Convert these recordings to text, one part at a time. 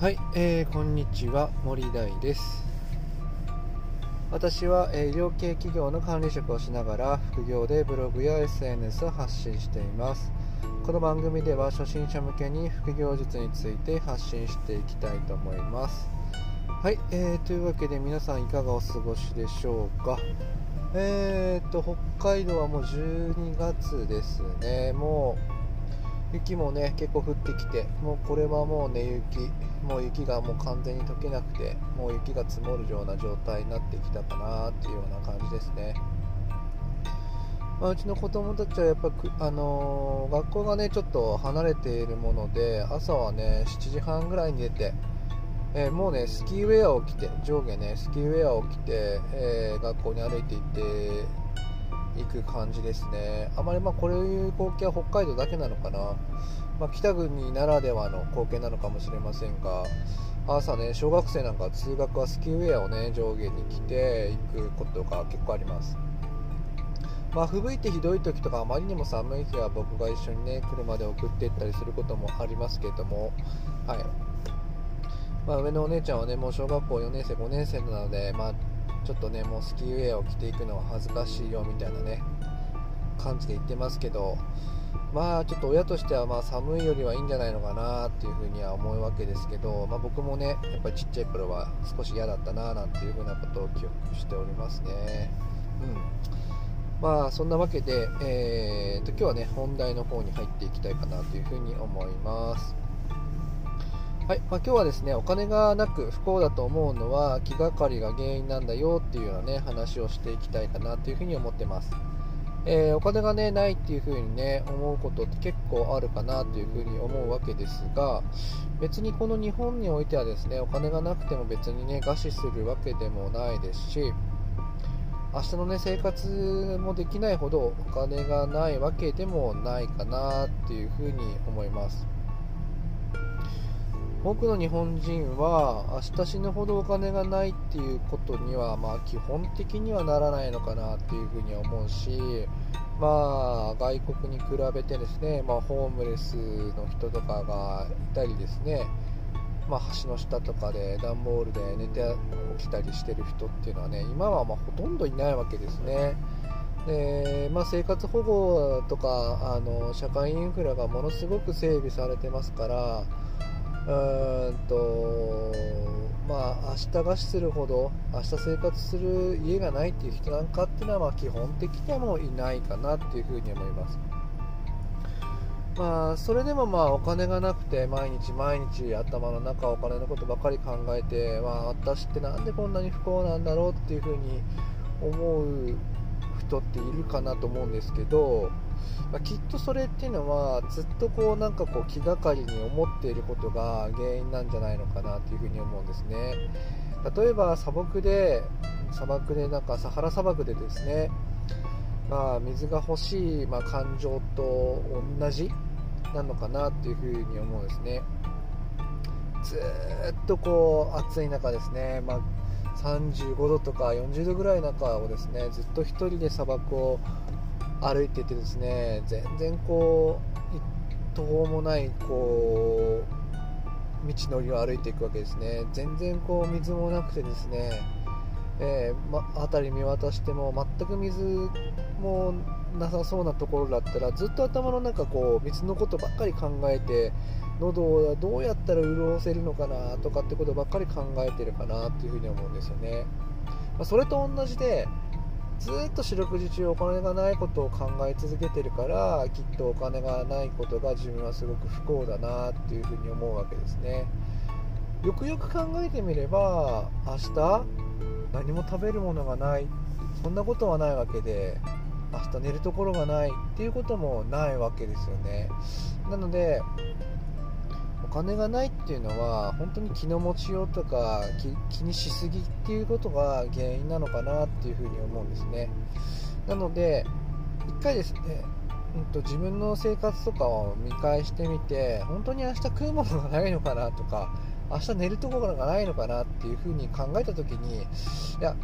はい、えー、こんにちは森大です。私は、え、医療系企業の管理職をしながら副業でブログや SNS を発信しています。この番組では初心者向けに副業術について発信していきたいと思います。はい、えー、というわけで皆さんいかがお過ごしでしょうか。えーと北海道はもう12月ですね。もう雪もね結構降ってきてもうこれはもうね雪もう雪がもう完全に溶けなくてもう雪が積もるような状態になってきたかなっていうような感じですね、まあ、うちの子供たちはやっぱあのー、学校がねちょっと離れているもので朝はね7時半ぐらいに出てえー、もうねスキーウェアを着て上下ねスキーウェアを着て、えー、学校に歩いていって行く感じですね。あまりまあこういう光景は北海道だけなのかな、まあ、北国ならではの光景なのかもしれませんが朝ね小学生なんか通学はスキーウェアをね上下に着て行くことが結構あります。まあ、吹雪いてひどい時とかあまりにも寒い日は僕が一緒にね車で送っていったりすることもありますけれども、はい。まあ、上のお姉ちゃんはねもう小学校4年生5年生なので、まあ、ちょっとねもうスキーウェアを着ていくのは恥ずかしいよみたいなね感じで言ってますけどまあちょっと親としてはまあ寒いよりはいいんじゃないのかなっていうふうには思うわけですけど、まあ、僕もねやっぱりちっちゃい頃は少し嫌だったななんていうふうなことを記憶しておりますね。うん。まあそんなわけで、えーと、と今日はね本題の方に入っていきたいかなというふうに思います。はい。まあ、今日はですねお金がなく不幸だと思うのは気がかりが原因なんだよっていうようなね話をしていきたいかなというふうに思ってます、えー、お金がねないっていうふうにね思うことって結構あるかなというふうに思うわけですが別にこの日本においてはですねお金がなくても別にね餓死するわけでもないですし明日のね生活もできないほどお金がないわけでもないかなっていうふうに思います。多くの日本人は明日死ぬほどお金がないっていうことにはまあ基本的にはならないのかなっていうふうには思うしまあ外国に比べてですね、まあ、ホームレスの人とかがいたりですねまあ、橋の下とかで段ボールで寝て起きたりしてる人っていうのはね今はまほとんどいないわけですね。でまあ、生活保護とかあの社会インフラがものすごく整備されてますからうんとまあ明日餓死するほど明日生活する家がないっていう人なんかっていうのはまあ基本的にはもういないかなっていうふうに思います。まあそれでもまあお金がなくて毎日毎日頭の中お金のことばかり考えて、まあ、私ってなんでこんなに不幸なんだろうっていうふうに思う人っているかなと思うんですけどまあ、きっとそれっていうのはずっとこうなんかこう気がかりに思っていることが原因なんじゃないのかなというふうに思うんですね。例えば砂漠で砂漠でなんかサハラ砂漠でですねまあ、水が欲しい、まあ、感情と同じなのかなっていうふうに思うんですね。ずっとこう暑い中ですね、まあ、35度とか40度ぐらいの中をですねずっと1人で砂漠を歩いててですね全然こう一途もないこう道のりを歩いていくわけですね。全然こう水もなくてですね、えー、ま、辺り見渡しても全く水もなさそうなところだったらずっと頭の中こう水のことばっかり考えて喉をどうやったら潤せるのかなとかってことばっかり考えてるかなっていうふうに思うんですよね、まあ、それと同じでずっと四六時中お金がないことを考え続けてるからきっとお金がないことが自分はすごく不幸だなっていうふうに思うわけですね。よくよく考えてみれば明日何も食べるものがない。そんなことはないわけで明日寝るところがないっていうこともないわけですよね。なのでお金がないっていうのは本当に気の持ちようとか気にしすぎっていうことが原因なのかなっていうふうに思うんですね。なので1回ですね、うんと、自分の生活とかを見返してみて本当に明日食うものがないのかなとか明日寝るところがないのかなっていうふうに考えた時にいや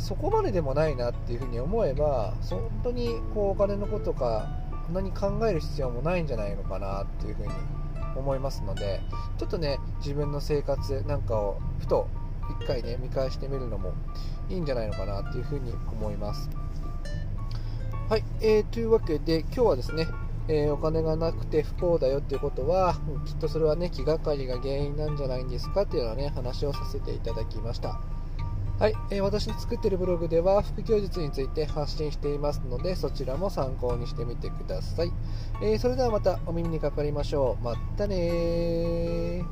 そこまででもないなっていうふうに思えば本当にこうお金のことかそんなに考える必要もないんじゃないのかなっていうふうに思いますのでちょっとね自分の生活なんかをふと1回ね見返してみるのもいいんじゃないのかなっていうふうに思いますはい、えー、というわけで今日はですねえー、お金がなくて不幸だよっていうことは、きっとそれはね、気がかりが原因なんじゃないんですかっていうようなね、話をさせていただきました。はい、えー、私の作っているブログでは副教術について発信していますのでそちらも参考にしてみてください、えー、それではまたお耳にかかりましょう。またね